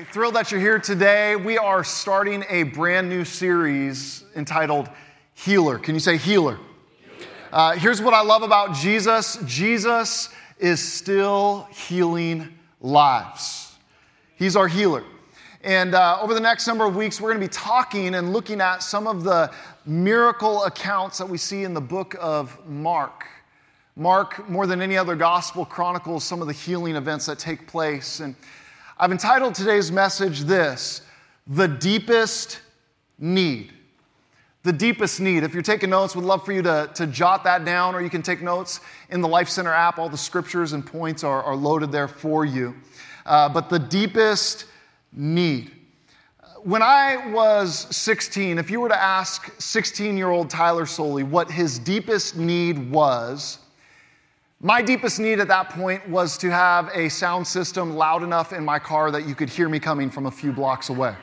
Hey, thrilled that you're here today. We are starting a brand new series entitled Healer. Can you say healer? Uh, here's what I love about Jesus Jesus is still healing lives, He's our healer. And uh, over the next number of weeks, we're going to be talking and looking at some of the miracle accounts that we see in the book of Mark. Mark, more than any other gospel, chronicles some of the healing events that take place. And I've entitled today's message this The Deepest Need. The deepest need. If you're taking notes, would love for you to, to jot that down, or you can take notes in the Life Center app. All the scriptures and points are, are loaded there for you. Uh, but the deepest need. When I was 16, if you were to ask 16 year old Tyler Sollie what his deepest need was, my deepest need at that point was to have a sound system loud enough in my car that you could hear me coming from a few blocks away.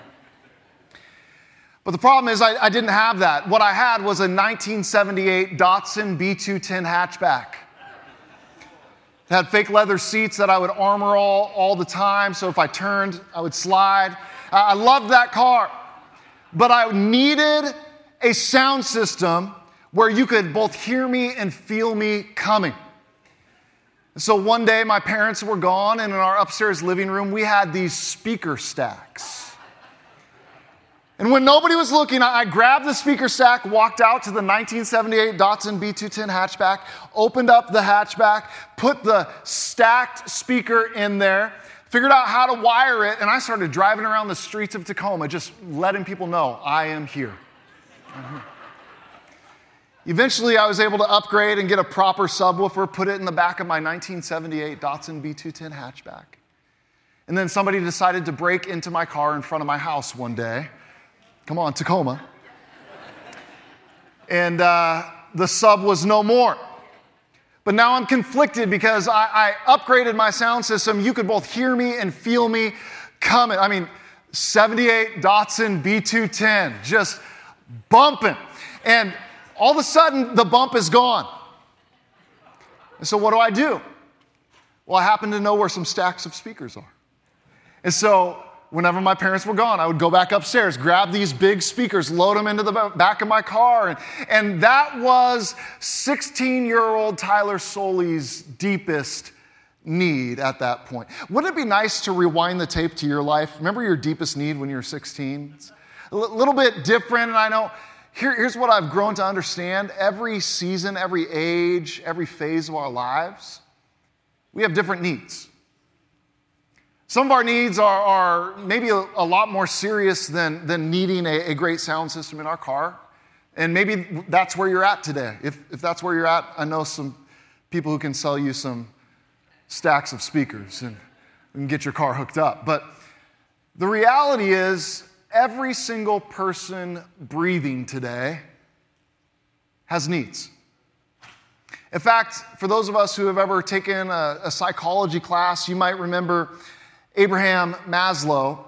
But the problem is, I, I didn't have that. What I had was a 1978 Datsun B210 hatchback. It had fake leather seats that I would armor all, all the time, so if I turned, I would slide. I loved that car, but I needed a sound system where you could both hear me and feel me coming. So one day, my parents were gone, and in our upstairs living room, we had these speaker stacks. And when nobody was looking, I grabbed the speaker stack, walked out to the 1978 Datsun B210 hatchback, opened up the hatchback, put the stacked speaker in there, figured out how to wire it, and I started driving around the streets of Tacoma, just letting people know I am here. Mm-hmm. Eventually, I was able to upgrade and get a proper subwoofer, put it in the back of my 1978 Datsun B210 hatchback. And then somebody decided to break into my car in front of my house one day. Come on, Tacoma. And uh, the sub was no more. But now I'm conflicted because I, I, upgraded my sound system. You could both hear me and feel me coming. I mean, 78 Datsun B210, just bumping. And all of a sudden the bump is gone. And so what do I do? Well, I happen to know where some stacks of speakers are. And so whenever my parents were gone, I would go back upstairs, grab these big speakers, load them into the back of my car. And, and that was 16 year old Tyler Sollie's deepest need at that point. Wouldn't it be nice to rewind the tape to your life? Remember your deepest need when you were 16? It's a little bit different, and I know here, here's what I've grown to understand every season, every age, every phase of our lives, we have different needs. Some of our needs are, are maybe a, a, lot more serious than, than needing a, a, great sound system in our car. And maybe that's where you're at today. If, if that's where you're at, I know some people who can sell you some stacks of speakers and, and get your car hooked up. But the reality is, every single person breathing today has needs. In fact, for those of us who have ever taken a, a, psychology class, you might remember Abraham Maslow.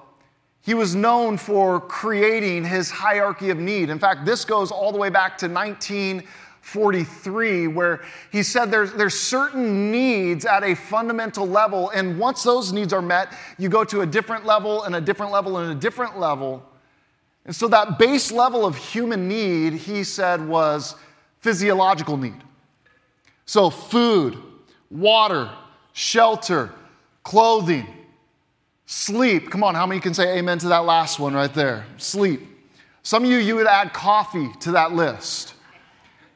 He was known for creating his hierarchy of need. In fact, this goes all the way back to 19 43, where he said there's, there's certain needs at a fundamental level, and once those needs are met, you go to a different level and a different level and a different level. And so that base level of human need, he said, was physiological need. So food, water, shelter, clothing, sleep. Come on, how many can say amen to that last one right there? Sleep. Some of you, you would add coffee to that list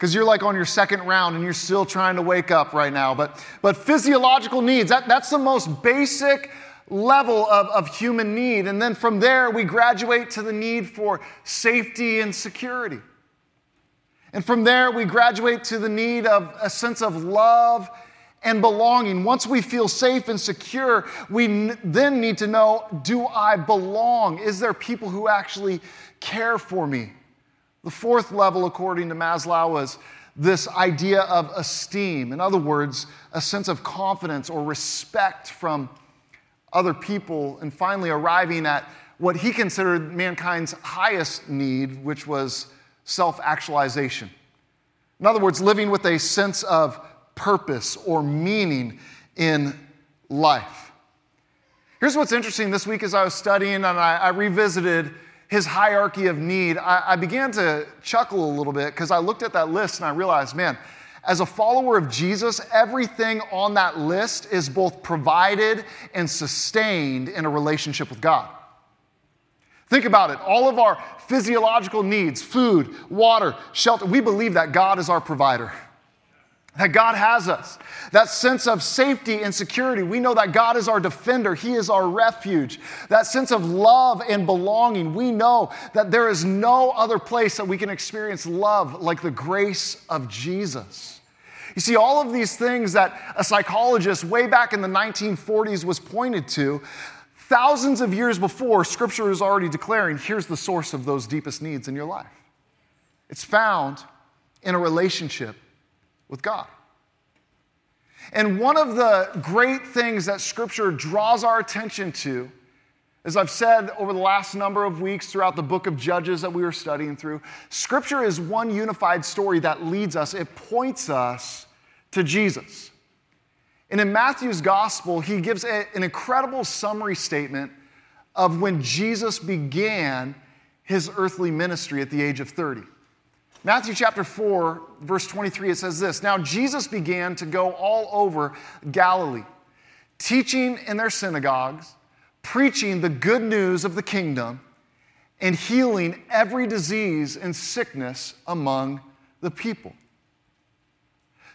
because you're like on your second round and you're still trying to wake up right now. But, but physiological needs, that, that's the most basic level of, of human need. And then from there, we graduate to the need for safety and security. And from there, we graduate to the need of a sense of love and belonging. Once we feel safe and secure, we n- then need to know do I belong? Is there people who actually care for me? The fourth level, according to Maslow, was this idea of esteem. In other words, a sense of confidence or respect from other people, and finally arriving at what he considered mankind's highest need, which was self actualization. In other words, living with a sense of purpose or meaning in life. Here's what's interesting this week as I was studying and I, I revisited his hierarchy of need, I, I began to chuckle a little bit because I looked at that list and I realized, man, as a follower of Jesus, everything on that list is both provided and sustained in a relationship with God. Think about it. All of our physiological needs food, water, shelter we believe that God is our provider that God has us. That sense of safety and security. We know that God is our defender, He is our refuge. That sense of love and belonging. We know that there is no other place that we can experience love like the grace of Jesus. You see, all of these things that a psychologist way back in the 1940s was pointed to, thousands of years before, Scripture is already declaring here's the source of those deepest needs in your life. It's found in a relationship with God. And one of the great things that Scripture draws our attention to, as I've said over the last number of weeks throughout the book of Judges that we were studying through, Scripture is one unified story that leads us, it points us to Jesus. And in Matthew's gospel, he gives a, an incredible summary statement of when Jesus began his earthly ministry at the age of 30. Matthew chapter 4, verse 23, it says this Now Jesus began to go all over Galilee, teaching in their synagogues, preaching the good news of the kingdom, and healing every disease and sickness among the people.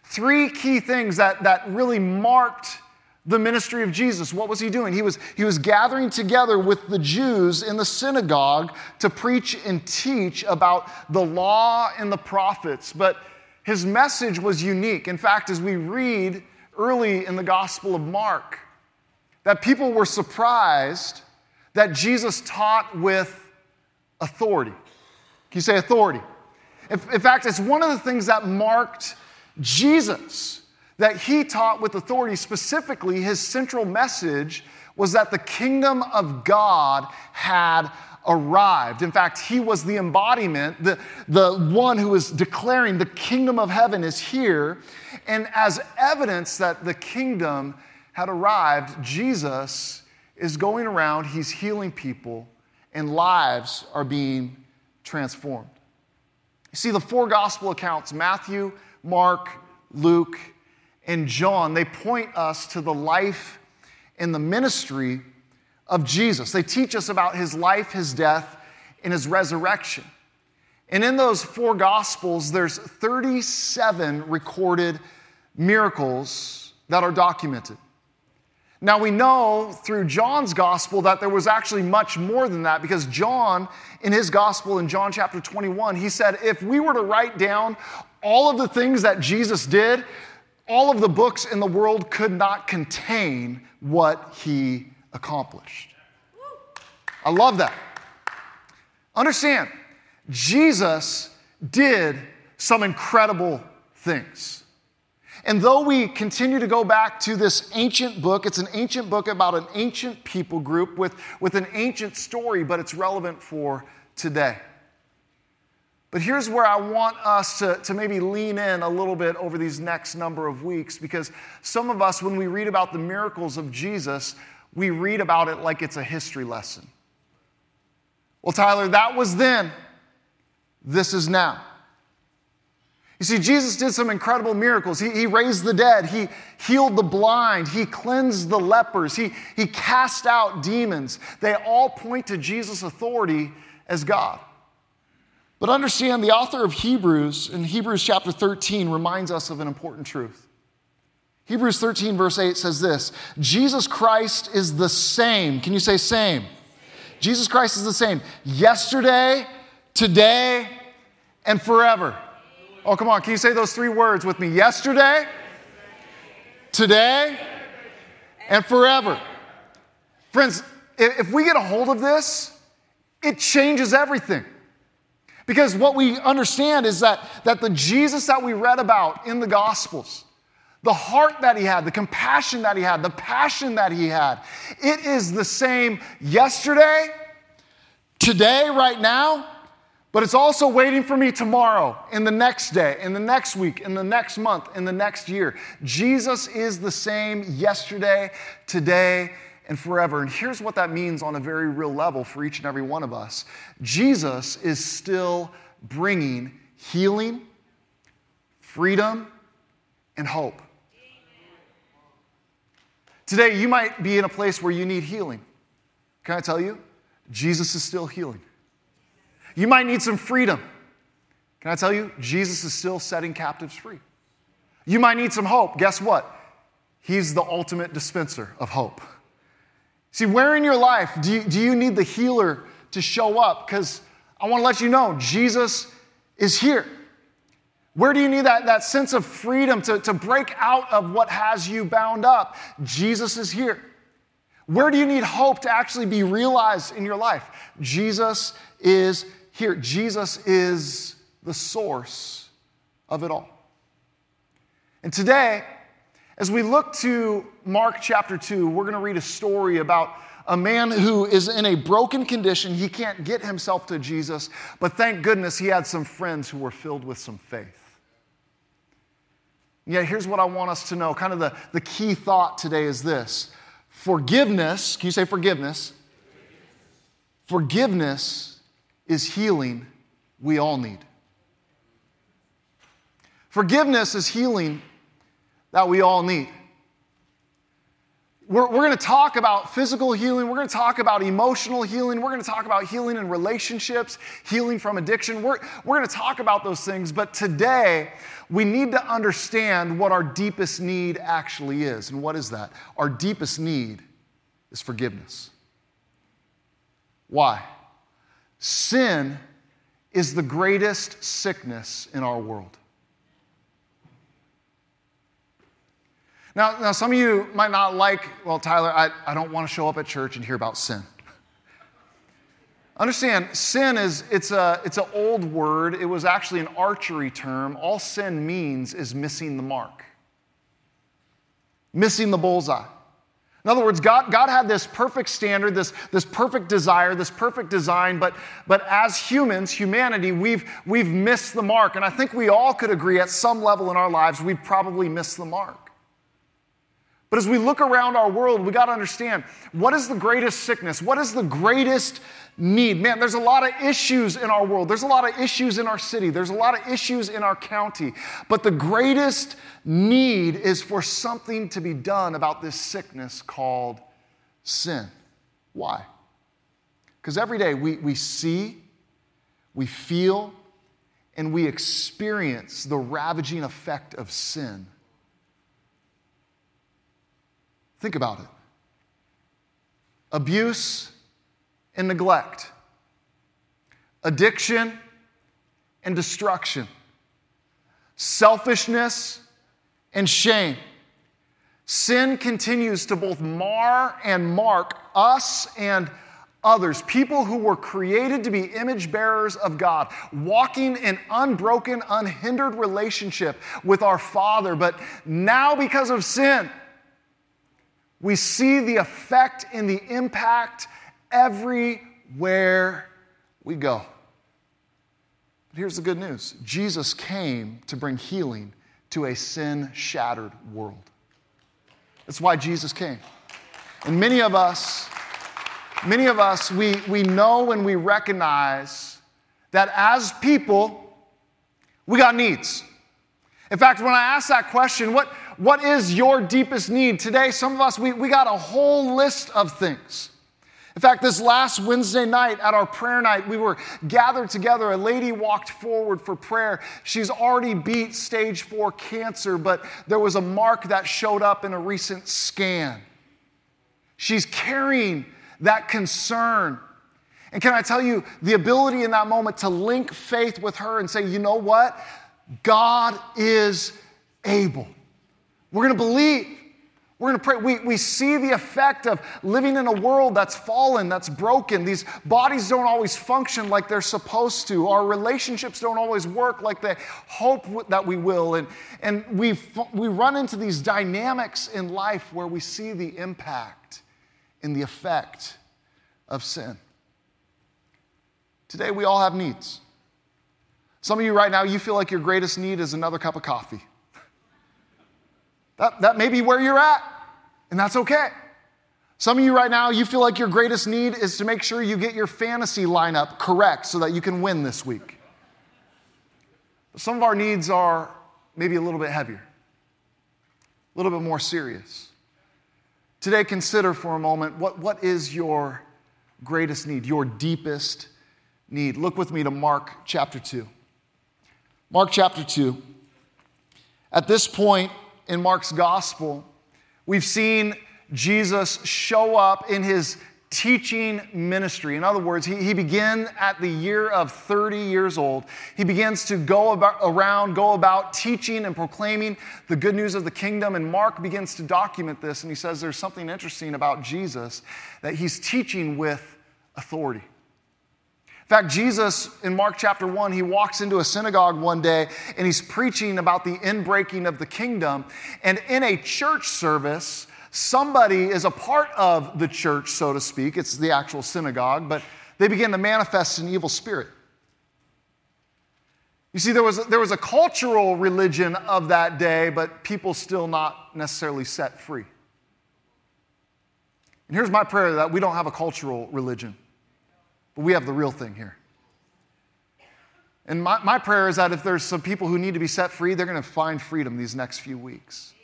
Three key things that, that really marked the ministry of Jesus. What was he doing? He was, he was gathering together with the Jews in the synagogue to preach and teach about the law and the prophets. But his message was unique. In fact, as we read early in the Gospel of Mark, that people were surprised that Jesus taught with authority. Can you say authority? In, fact, it's one of the things that marked Jesus that he taught with authority. Specifically, his central message was that the kingdom of God had arrived. In fact, he was the embodiment, the, the one who was declaring the kingdom of heaven is here. And as evidence that the kingdom had arrived, Jesus is going around, he's healing people, and lives are being transformed. You see, the four gospel accounts Matthew, Mark, Luke, and John, they point us to the life and the ministry of Jesus. They teach us about his life, his death, and his resurrection. And in those four gospels, there's 37 recorded miracles that are documented. Now we know through John's gospel that there was actually much more than that because John, in his gospel in John chapter 21, he said, if we were to write down all of the things that Jesus did, all of the books in the world could not contain what he accomplished. I love that. Understand, Jesus did some incredible things. And though we continue to go back to this ancient book, it's an ancient book about an ancient people group with, with an ancient story, but it's relevant for today. But here's where I want us to, to maybe lean in a little bit over these next number of weeks because some of us, when we read about the miracles of Jesus, we read about it like it's a history lesson. Well, Tyler, that was then, this is now. You see, Jesus did some incredible miracles. He, he raised the dead, He healed the blind, He cleansed the lepers, he, he cast out demons. They all point to Jesus' authority as God. But understand the author of Hebrews in Hebrews chapter 13 reminds us of an important truth. Hebrews 13, verse 8 says this Jesus Christ is the same. Can you say same? Jesus Christ is the same yesterday, today, and forever. Oh, come on. Can you say those three words with me? Yesterday, today, and forever. Friends, if we get a hold of this, it changes everything. Because what we understand is that, that the Jesus that we read about in the Gospels, the heart that he had, the compassion that he had, the passion that he had, it is the same yesterday, today, right now, but it's also waiting for me tomorrow, in the next day, in the next week, in the next month, in the next year. Jesus is the same yesterday, today, and forever. And here's what that means on a very real level for each and every one of us Jesus is still bringing healing, freedom, and hope. Today, you might be in a place where you need healing. Can I tell you? Jesus is still healing. You might need some freedom. Can I tell you? Jesus is still setting captives free. You might need some hope. Guess what? He's the ultimate dispenser of hope. See, where in your life do you, do you need the healer to show up? Because I want to let you know Jesus is here. Where do you need that, that sense of freedom to, to break out of what has you bound up? Jesus is here. Where do you need hope to actually be realized in your life? Jesus is here. Jesus is the source of it all. And today, as we look to Mark chapter 2, we're going to read a story about a man who is in a broken condition. He can't get himself to Jesus, but thank goodness he had some friends who were filled with some faith. Yeah, here's what I want us to know. Kind of the, the key thought today is this forgiveness, can you say forgiveness? Forgiveness is healing we all need. Forgiveness is healing that we all need. We're, we're going to talk about physical healing. We're going to talk about emotional healing. We're going to talk about healing in relationships, healing from addiction. We're, we're going to talk about those things. But today, we need to understand what our deepest need actually is. And what is that? Our deepest need is forgiveness. Why? Sin is the greatest sickness in our world. Now, now, some of you might not like, well, Tyler, I, I don't want to show up at church and hear about sin. Understand, sin is, it's, a, it's an old word. It was actually an archery term. All sin means is missing the mark, missing the bullseye. In other words, God, God had this perfect standard, this, this perfect desire, this perfect design, but, but as humans, humanity, we've, we've missed the mark. And I think we all could agree at some level in our lives, we've probably missed the mark. But as we look around our world, we got to understand what is the greatest sickness? What is the greatest need? Man, there's a lot of issues in our world. There's a lot of issues in our city. There's a lot of issues in our county. But the greatest need is for something to be done about this sickness called sin. Why? Because every day we, we see, we feel, and we experience the ravaging effect of sin Think about it abuse and neglect, addiction and destruction, selfishness and shame. Sin continues to both mar and mark us and others, people who were created to be image bearers of God, walking in unbroken, unhindered relationship with our Father. But now, because of sin, we see the effect and the impact everywhere we go. But here's the good news Jesus came to bring healing to a sin shattered world. That's why Jesus came. And many of us, many of us, we, we know and we recognize that as people, we got needs. In fact, when I ask that question, what, what is your deepest need? Today, some of us, we, we got a whole list of things. In fact, this last Wednesday night at our prayer night, we were gathered together. A lady walked forward for prayer. She's already beat stage four cancer, but there was a mark that showed up in a recent scan. She's carrying that concern. And can I tell you, the ability in that moment to link faith with her and say, you know what? God is able. We're going to believe. We're going to pray. We, we see the effect of living in a world that's fallen, that's broken. These bodies don't always function like they're supposed to. Our relationships don't always work like they hope that we will. And, and we we run into these dynamics in life where we see the impact and the effect of sin. Today, we all have needs. Some of you right now, you feel like your greatest need is another cup of coffee. That, that may be where you're at, and that's okay. Some of you right now, you feel like your greatest need is to make sure you get your fantasy lineup correct so that you can win this week. But some of our needs are maybe a little bit heavier, a little bit more serious. Today, consider for a moment what, what is your greatest need, your deepest need. Look with me to Mark chapter 2. Mark chapter 2. At this point in Mark's gospel, we've seen Jesus show up in his teaching ministry. In other words, he, he began at the year of 30 years old. He begins to go about, around, go about teaching and proclaiming the good news of the kingdom. And Mark begins to document this, and he says there's something interesting about Jesus that he's teaching with authority. In fact, Jesus in Mark chapter 1, he walks into a synagogue one day and he's preaching about the inbreaking of the kingdom. And in a church service, somebody is a part of the church, so to speak. It's the actual synagogue, but they begin to manifest an evil spirit. You see, there was, there was a cultural religion of that day, but people still not necessarily set free. And here's my prayer that we don't have a cultural religion, but we have the real thing here. And my, my prayer is that if there's some people who need to be set free, they're going to find freedom these next few weeks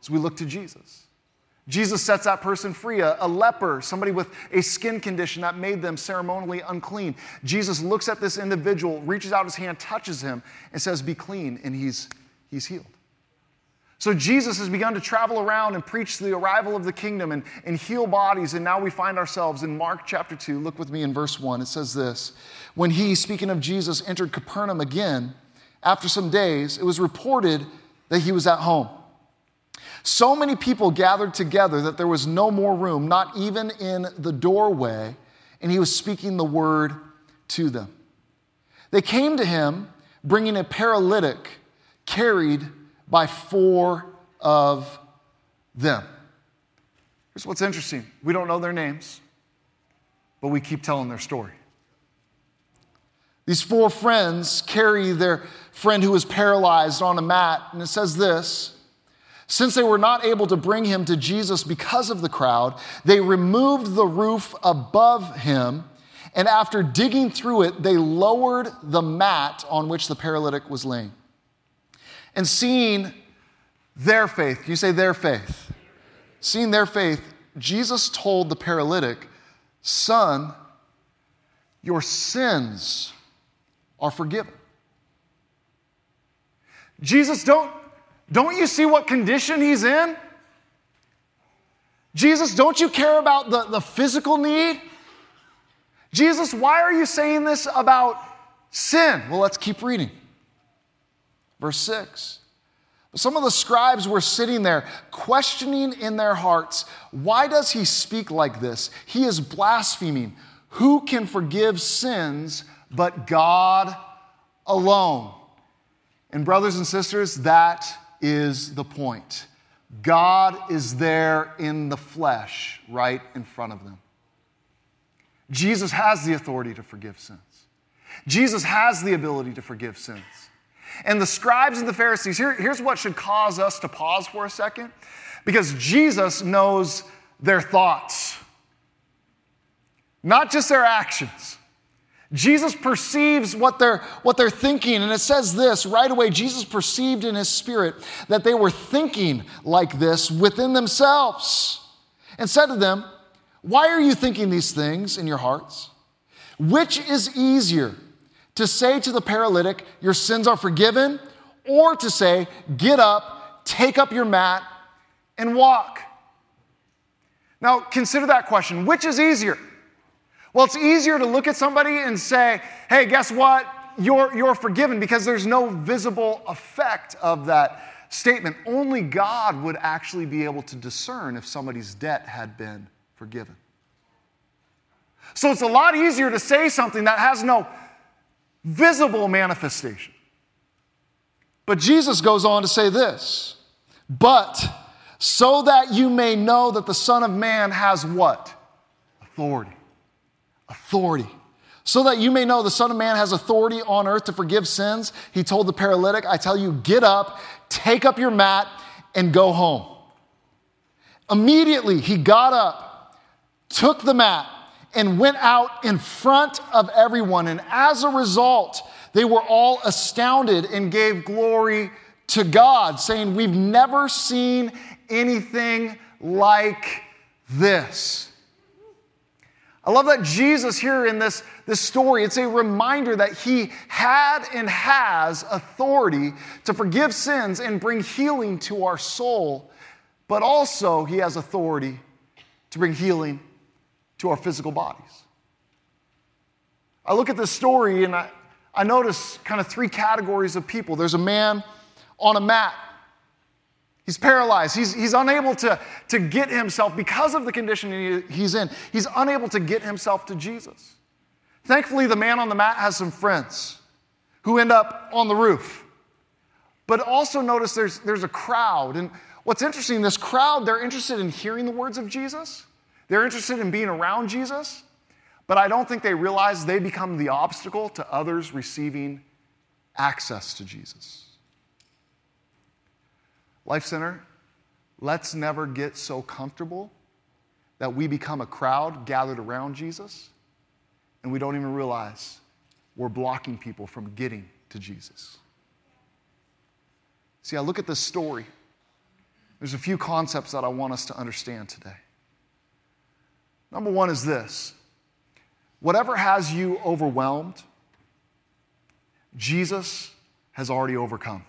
as we look to Jesus. Jesus sets that person free, a, a, leper, somebody with a skin condition that made them ceremonially unclean. Jesus looks at this individual, reaches out his hand, touches him, and says, Be clean, and he's, he's healed. So Jesus has begun to travel around and preach the arrival of the kingdom and, and heal bodies, and now we find ourselves in Mark chapter 2. Look with me in verse 1. It says this When he, speaking of Jesus, entered Capernaum again, after some days, it was reported that he was at home. So many people gathered together that there was no more room, not even in the doorway, and he was speaking the word to them. They came to him bringing a paralytic carried by four of them. Here's what's interesting we don't know their names, but we keep telling their story. These four friends carry their friend who was paralyzed on a mat, and it says this since they were not able to bring him to Jesus because of the crowd, they removed the roof above him, and after digging through it, they lowered the mat on which the paralytic was laying. And seeing their faith, you say their faith? Seeing their faith, Jesus told the paralytic, Son, your sins are forgiven. Jesus, don't don't you see what condition he's in? Jesus, don't you care about the, the physical need? Jesus, why are you saying this about sin? Well, let's keep reading. Verse 6. Some of the scribes were sitting there questioning in their hearts, why does he speak like this? He is blaspheming. Who can forgive sins but God alone? And, brothers and sisters, that is the point. God is there in the flesh, right in front of them. Jesus has the authority to forgive sins. Jesus has the ability to forgive sins. And the scribes and the Pharisees, here, here's what should cause us to pause for a second because Jesus knows their thoughts, not just their actions. Jesus perceives what they're, what they're thinking. And it says this right away Jesus perceived in his spirit that they were thinking like this within themselves and said to them, Why are you thinking these things in your hearts? Which is easier, to say to the paralytic, Your sins are forgiven, or to say, Get up, take up your mat, and walk? Now, consider that question. Which is easier? Well, it's easier to look at somebody and say, hey, guess what? You're, you're forgiven because there's no visible effect of that statement. Only God would actually be able to discern if somebody's debt had been forgiven. So it's a lot easier to say something that has no visible manifestation. But Jesus goes on to say this, but so that you may know that the Son of Man has what? Authority authority. So that you may know the Son of Man has authority on earth to forgive sins, he told the paralytic, I tell you, get up, take up your mat, and go home. Immediately, he got up, took the mat, and went out in front of everyone. And as a result, they were all astounded and gave glory to God, saying, We've never seen anything like this. I love that Jesus here in this, this story, it's a reminder that he had and has authority to forgive sins and bring healing to our soul, but also he has authority to bring healing to our physical bodies. I look at this story and I, I notice kind of three categories of people. There's a man on a mat He's paralyzed. He's, he's unable to, to get himself, because of the condition he, he's in, he's unable to get himself to Jesus. Thankfully, the man on the mat has some friends who end up on the roof. But also notice there's, there's a crowd. And what's interesting, this crowd, they're interested in hearing the words of Jesus, they're interested in being around Jesus. But I don't think they realize they become the obstacle to others receiving access to Jesus. Life Center, let's never get so comfortable that we become a crowd gathered around Jesus and we don't even realize we're blocking people from getting to Jesus. See, I look at this story. There's a few concepts that I want us to understand today. Number one is this whatever has you overwhelmed, Jesus has already overcome.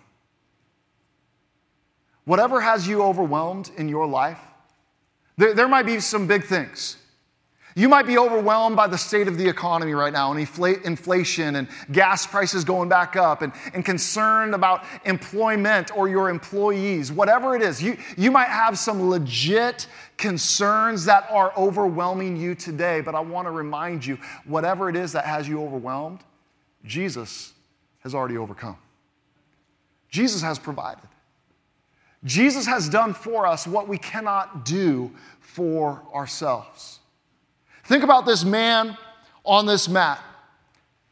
Whatever has you overwhelmed in your life, there, there might be some big things. You might be overwhelmed by the state of the economy right now and inflation and gas prices going back up and, and concerned about employment or your employees. Whatever it is, you, you might have some legit concerns that are overwhelming you today. But I want to remind you whatever it is that has you overwhelmed, Jesus has already overcome. Jesus has provided. Jesus has done for us what we cannot do for ourselves. Think about this man on this mat,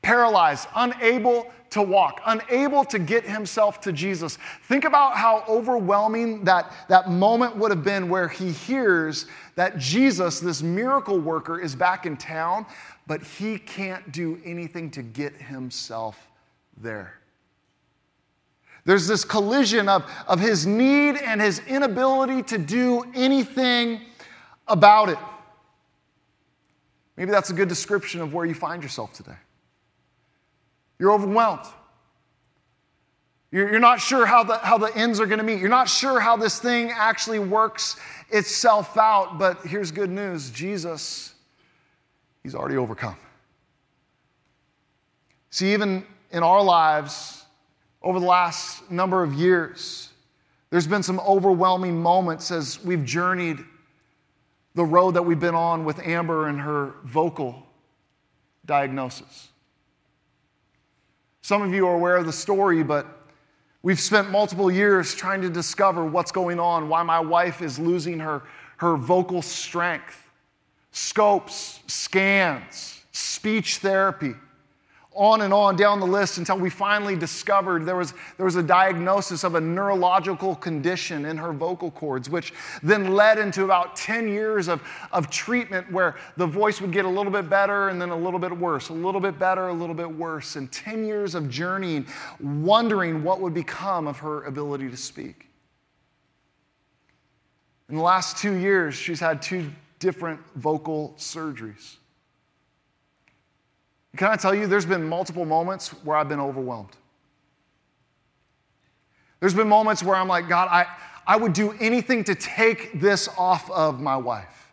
paralyzed, unable to walk, unable to get himself to Jesus. Think about how overwhelming that, that moment would have been where he hears that Jesus, this miracle worker, is back in town, but he can't do anything to get himself there. There's this collision of, of his need and his inability to do anything about it. Maybe that's a good description of where you find yourself today. You're overwhelmed. You're, not sure how the, how the ends are going to meet. You're not sure how this thing actually works itself out. But here's good news Jesus, He's already overcome. See, even in our lives, over the last number of years. There's been some overwhelming moments as we've journeyed the road that we've been on with Amber and her vocal diagnosis. Some of you are aware of the story, but we've spent multiple years trying to discover what's going on, why my wife is losing her, her vocal strength. Scopes, scans, speech therapy on and on down the list until we finally discovered there was, there was a diagnosis of a neurological condition in her vocal cords, which then led into about 10 years of, of treatment where the voice would get a little bit better and then a little bit worse, a little bit better, a little bit worse, and 10 years of journeying, wondering what would become of her ability to speak. In the last two years, she's had two different vocal surgeries. Can I tell you, there's been multiple moments where I've been overwhelmed. There's been moments where I'm like, God, I, I would do anything to take this off of my wife.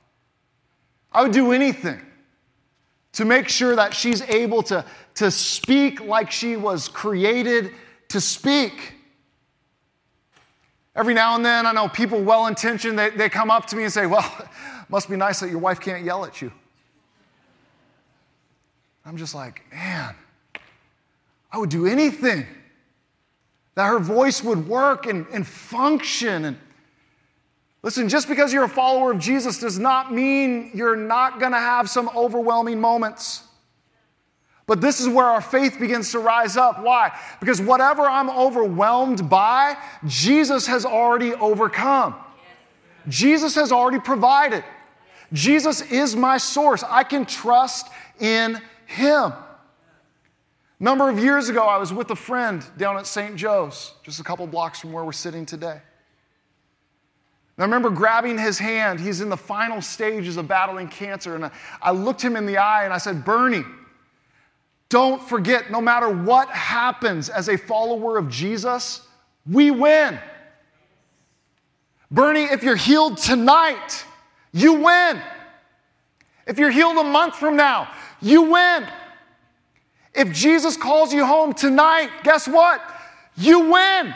I would do anything to make sure that she's able to, to speak like she was created to speak. Every now and then, I know people well intentioned, they, they come up to me and say, Well, must be nice that your wife can't yell at you. I'm just like, man, I would do anything that her voice would work and, and function. And listen, just because you're a follower of Jesus does not mean you're not going to have some overwhelming moments. But this is where our faith begins to rise up. Why? Because whatever I'm overwhelmed by, Jesus has already overcome. Jesus has already provided. Jesus is my source. I can trust in Him. Number of years ago, I was with a friend down at St. Joe's, just a couple blocks from where we're sitting today. And I remember grabbing his hand. He's in the final stages of battling cancer. And I, I looked him in the eye and I said, Bernie, don't forget, no matter what happens as a follower of Jesus, we win. Bernie, if you're healed tonight, you win. If you're healed a month from now, you win. If Jesus calls you home tonight, guess what? You win.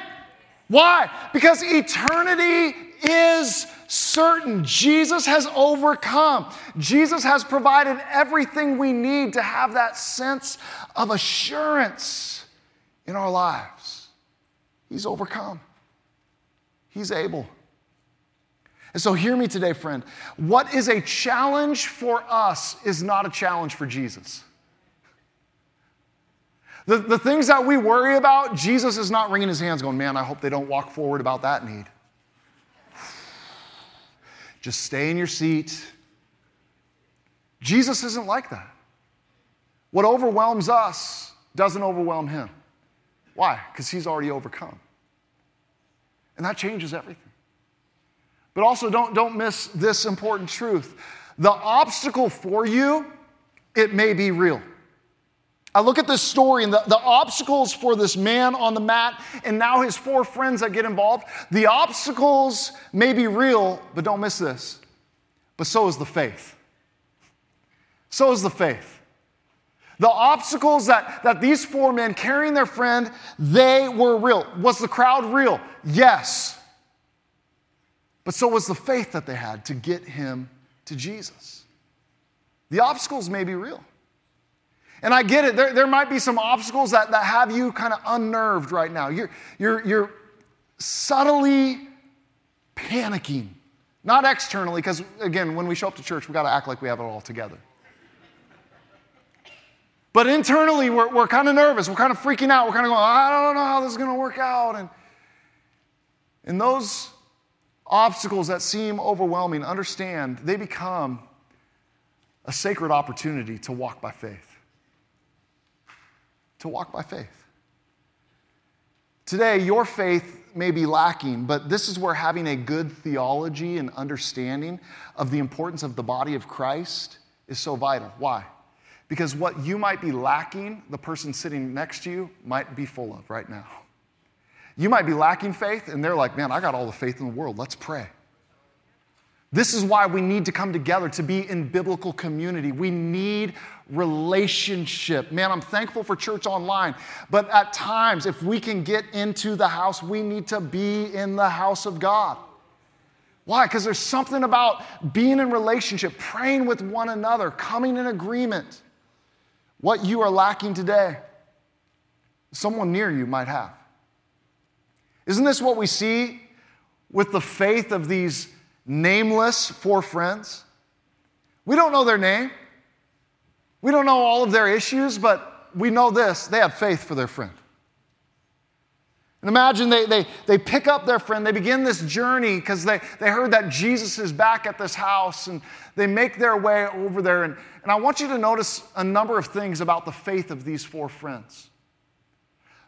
Why? Because eternity is certain. Jesus has overcome. Jesus has provided everything we need to have that sense of assurance in our lives. He's overcome, He's able. And so, hear me today, friend. What is a challenge for us is not a challenge for Jesus. The, the things that we worry about, Jesus is not wringing his hands going, man, I hope they don't walk forward about that need. Just stay in your seat. Jesus isn't like that. What overwhelms us doesn't overwhelm him. Why? Because he's already overcome. And that changes everything. But also, don't, don't miss this important truth. The obstacle for you, it may be real. I look at this story and the, the obstacles for this man on the mat and now his four friends that get involved. The obstacles may be real, but don't miss this. But so is the faith. So is the faith. The obstacles that, that these four men carrying their friend, they were real. Was the crowd real? Yes. But so was the faith that they had to get him to Jesus. The obstacles may be real. And I get it, there, there might be some obstacles that, that have you kind of unnerved right now. You're, you're, you're subtly panicking, not externally, because again, when we show up to church, we've got to act like we have it all together. But internally, we're, we're kind of nervous. We're kind of freaking out. We're kind of going, I don't know how this is going to work out. And, and those obstacles that seem overwhelming, understand they become a sacred opportunity to walk by faith to walk by faith. Today, your faith may be lacking, but this is where having a good theology and understanding of the importance of the body of Christ is so vital. Why? Because what you might be lacking, the person sitting next to you might be full of right now. You might be lacking faith, and they're like, man, I got all the faith in the world. Let's pray. This is why we need to come together to be in biblical community. We need relationship. Man, I'm thankful for church online, but at times, if we can get into the house, we need to be in the house of God. Why? Because there's something about being in relationship, praying with one another, coming in agreement. What you are lacking today, someone near you might have. Isn't this what we see with the faith of these nameless four friends. We don't know their name. We don't know all of their issues, but we know this they have faith for their friend. And imagine they, they, they pick up their friend, they begin this journey because they, they heard that Jesus is back at this house, and they make their way over there. And, and I want you to notice a number of things about the faith of these four friends.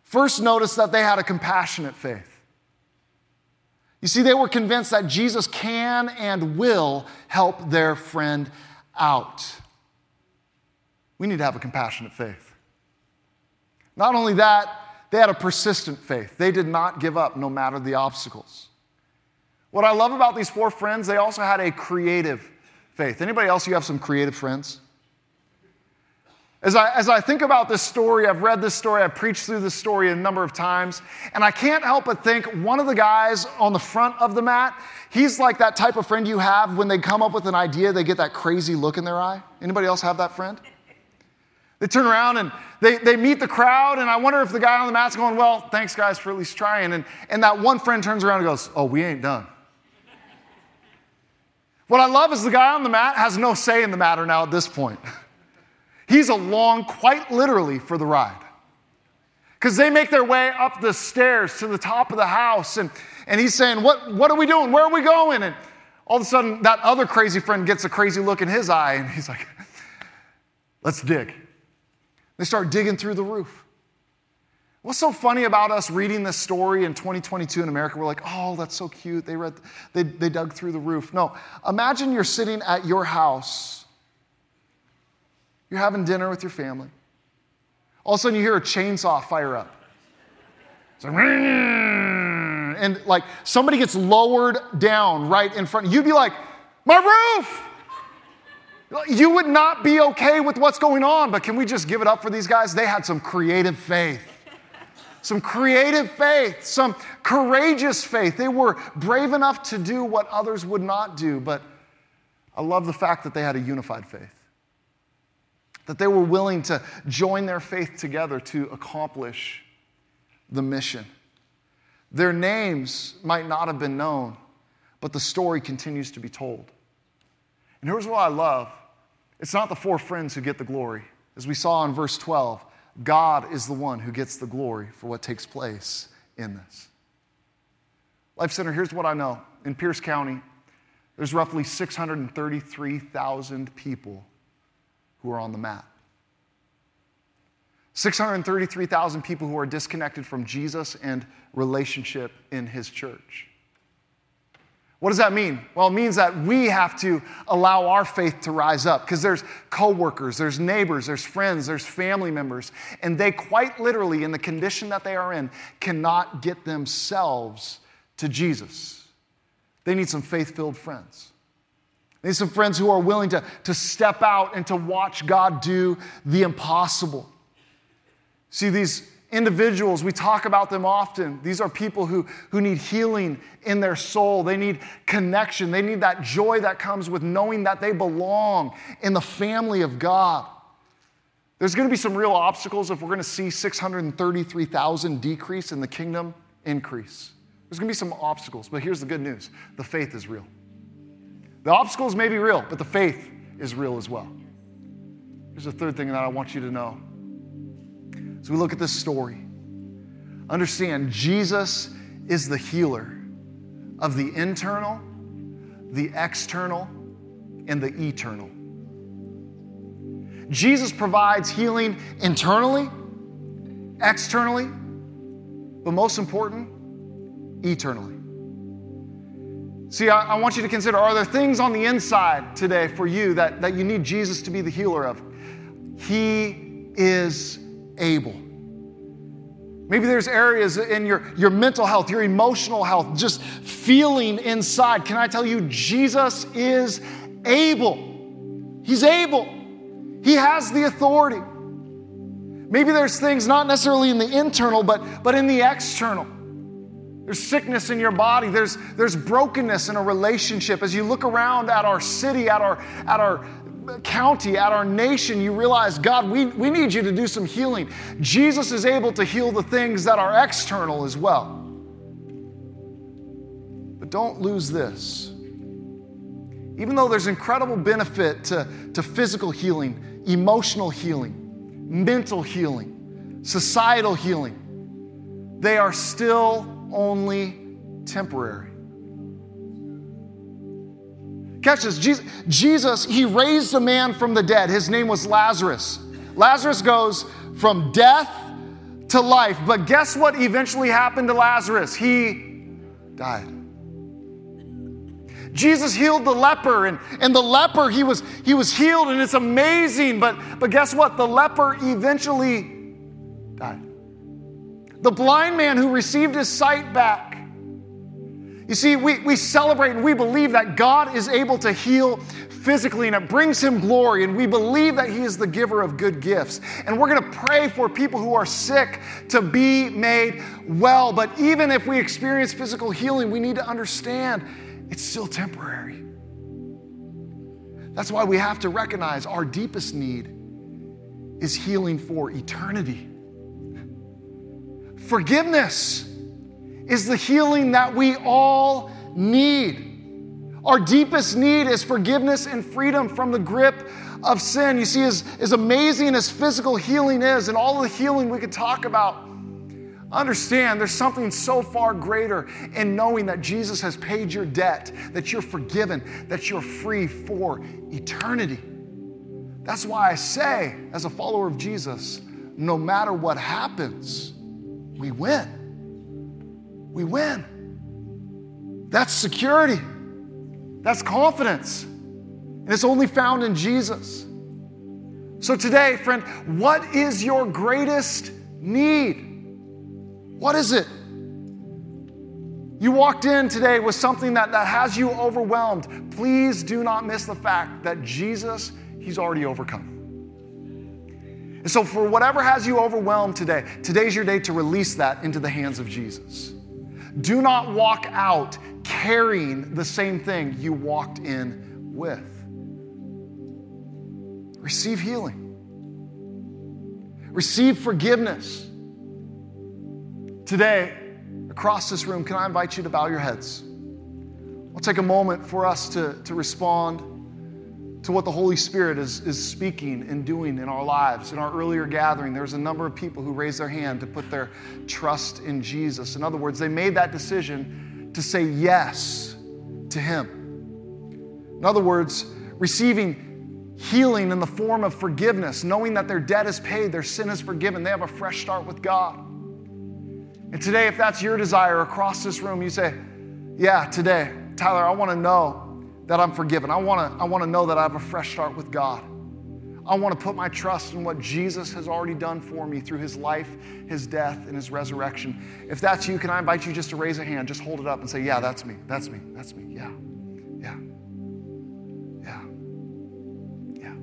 First, notice that they had a compassionate faith. You see, they were convinced that Jesus can and will help their friend out. We need to have a compassionate faith. Not only that, they had a persistent faith. They did not give up no matter the obstacles. What I love about these four friends, they also had a creative faith. Anybody else you have some creative friends? As I, as I think about this story, I've read this story, I've preached through this story a number of times, and I can't help but think one of the guys on the front of the mat, he's like that type of friend you have when they come up with an idea, they get that crazy look in their eye. Anybody else have that friend? They turn around and they, they meet the crowd, and I wonder if the guy on the mat's going, Well, thanks guys for at least trying. And, and that one friend turns around and goes, Oh, we ain't done. What I love is the guy on the mat has no say in the matter now at this point. He's along quite literally for the ride. Because they make their way up the stairs to the top of the house, and, and he's saying, what, what are we doing? Where are we going? And All of a sudden, that other crazy friend gets a crazy look in his eye, and he's like, let's dig. They start digging through the roof. What's so funny about us reading this story in 2022 in America? We're like, oh, that's so cute. They, read, they, they dug through the roof. No, imagine you're sitting at your house, you're having dinner with your family. All of a sudden, you hear a chainsaw fire up. Like, and like somebody gets lowered down right in front. You'd be like, my roof! You would not be okay with what's going on, but can we just give it up for these guys? They had some creative faith some creative faith, some courageous faith. They were brave enough to do what others would not do, but I love the fact that they had a unified faith. That they were willing to join their faith together to accomplish the mission. Their names might not have been known, but the story continues to be told. And here's what I love it's not the four friends who get the glory. As we saw in verse 12, God is the one who gets the glory for what takes place in this. Life Center, here's what I know. In Pierce County, there's roughly 633,000 people who are on the mat. 633,000 people who are disconnected from Jesus and relationship in his church. What does that mean? Well, it means that we have to allow our faith to rise up because there's coworkers, there's neighbors, there's friends, there's family members, and they quite literally, in the condition that they are in, cannot get themselves to Jesus. They need some faith filled friends. They need some friends who are willing to, to step out and to watch God do the impossible. See, these individuals, we talk about them often. These are people who, who need healing in their soul. They need connection. They need that joy that comes with knowing that they belong in the family of God. There's going to be some real obstacles if we're going to see 633,000 decrease in the kingdom increase. There's going to be some obstacles, but here's the good news the faith is real. The obstacles may be real, but the faith is real as well. Here's the third thing that I want you to know as we look at this story, understand Jesus is the healer of the internal, the external, and the eternal. Jesus provides healing internally, externally, but most important, eternally. See, I, I, want you to consider are there things on the inside today for you that, that you need Jesus to be the healer of? He is able. Maybe there's areas in your, your mental health, your emotional health, just feeling inside. Can I tell you, Jesus is able. He's able. He has the authority. Maybe there's things not necessarily in the internal, but, but in the external. There's sickness in your body. There's, there's brokenness in a relationship. As you look around at our city, at our, at our county, at our nation, you realize, God, we, we need you to do some healing. Jesus is able to heal the things that are external as well. But don't lose this. Even though there's incredible benefit to, to physical healing, emotional healing, mental healing, societal healing, they are still only temporary. Catch this Jesus, Jesus, he raised a man from the dead. His name was Lazarus. Lazarus goes from death to life. But guess what eventually happened to Lazarus? He died. Jesus healed the leper, and, and the leper, he was, he was healed, and it's amazing. But, but guess what? The leper eventually died. The blind man who received his sight back you see, we, we celebrate and we believe that God is able to heal physically and it brings him glory. And we believe that he is the giver of good gifts. And we're going to pray for people who are sick to be made well. But even if we experience physical healing, we need to understand it's still temporary. That's why we have to recognize our deepest need is healing for eternity. Forgiveness is the healing that we all need. Our deepest need is forgiveness and freedom from the grip of sin. You see, as, as amazing as physical healing is, and all the healing we could talk about, Understand there's something so far greater in knowing that Jesus has paid your debt, that you're forgiven, that you're free for eternity. That's why I say, as a follower of Jesus, no matter what happens, we win. We win. That's security. That's confidence. And it's only found in Jesus. So today, friend, what is your greatest need? What is it? You walked in today with something that, that has you overwhelmed. Please do not miss the fact that Jesus, He's already overcome. And so, for whatever has you overwhelmed today, today's your day to release that into the hands of Jesus. Do not walk out carrying the same thing you walked in with. Receive healing, receive forgiveness. Today, across this room, can I invite you to bow your heads? I'll take a moment for us to, to respond to what the Holy Spirit is, is speaking and doing in our lives. In our earlier gathering, there was a number of people who raised their hand to put their trust in Jesus. In other words, they made that decision to say yes to Him. In other words, receiving healing in the form of forgiveness, knowing that their debt is paid, their sin is forgiven, they have a fresh start with God. And today, if that's your desire across this room, you say, Yeah, today, Tyler, I want to know that I'm forgiven. I want to I want to know that I have a fresh start with God. I want to put my trust in what Jesus has already done for me through his life, his death, and his resurrection. If that's you, can I invite you just to raise a hand? Just hold it up and say, Yeah, that's me. That's me. That's me. Yeah. Yeah. Yeah. Yeah.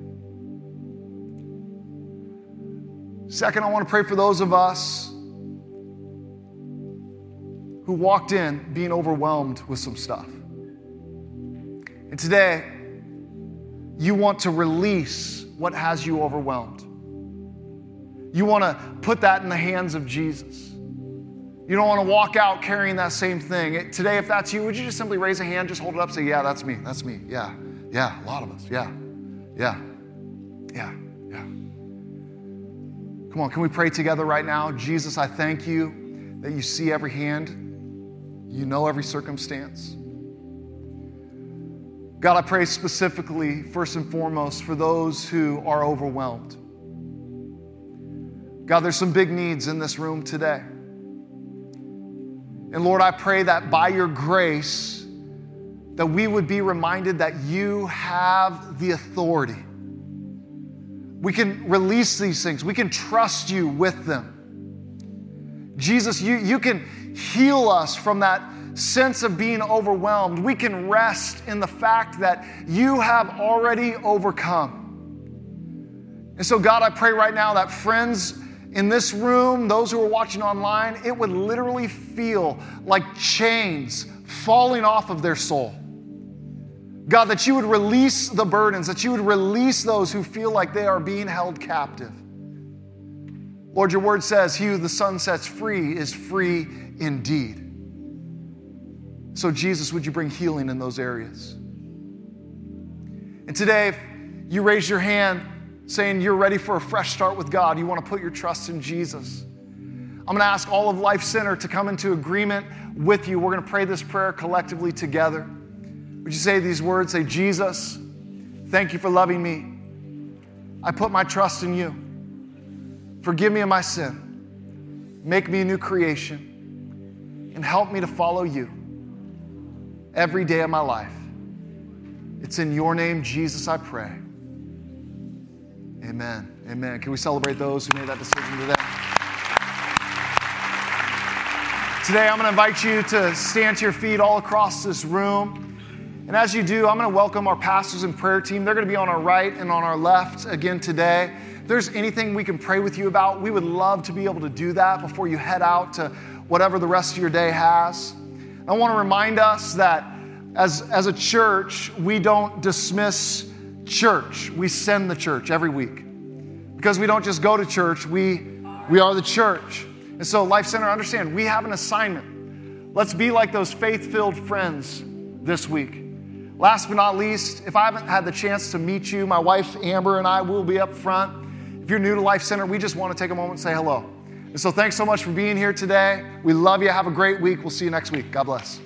Second, I want to pray for those of us who walked in being overwhelmed with some stuff. And today, you want to release what has you overwhelmed. You want to put that in the hands of Jesus. You don't want to walk out carrying that same thing. Today, if that's you, would you just simply raise a hand, just hold it up, say, Yeah, that's me, that's me. Yeah, yeah, a lot of us. Yeah, yeah, yeah, yeah. Come on, can we pray together right now? Jesus, I thank you that you see every hand. You know every circumstance. God, I pray specifically, first and foremost, for those who are overwhelmed. God, there's some big needs in this room today. And Lord, I pray that by your grace, that we would be reminded that you have the authority. We can release these things. We can trust you with them. Jesus, you, you can heal us from that sense of being overwhelmed. We can rest in the fact that you have already overcome. And so, God, I pray right now that friends in this room, those who are watching online, it would literally feel like chains falling off of their soul. God, that you would release the burdens, that you would release those who feel like they are being held captive. Lord, your word says, He who the Son sets free is free indeed. So, Jesus, would you bring healing in those areas? And today, if you raise your hand saying you're ready for a fresh start with God, you want to put your trust in Jesus. I'm going to ask all of Life Center to come into agreement with you. We're going to pray this prayer collectively together. Would you say these words? Say, Jesus, thank you for loving me. I put my trust in you. Forgive me of my sin. Make me a new creation and help me to follow you every day of my life. It's in your name, Jesus, I pray. Amen. Amen. Can we celebrate those who made that decision today? Today, I'm going to invite you to stand to your feet all across this room. And as you do, I'm going to welcome our pastors and prayer team. They're going to be on our right and on our left again today. If there's anything we can pray with you about, we would love to be able to do that before you head out to whatever the rest of your day has. I want to remind us that as, as a church, we don't dismiss church. We send the church every week. Because we don't just go to church, we, we are the church. And so, Life Center, understand, we have an assignment. Let's be like those faith filled friends this week. Last but not least, if I haven't had the chance to meet you, my wife Amber and I will be up front. If you're new to Life Center, we just want to take a moment and say hello. And so thanks so much for being here today. We love you. Have a great week. We'll see you next week. God bless.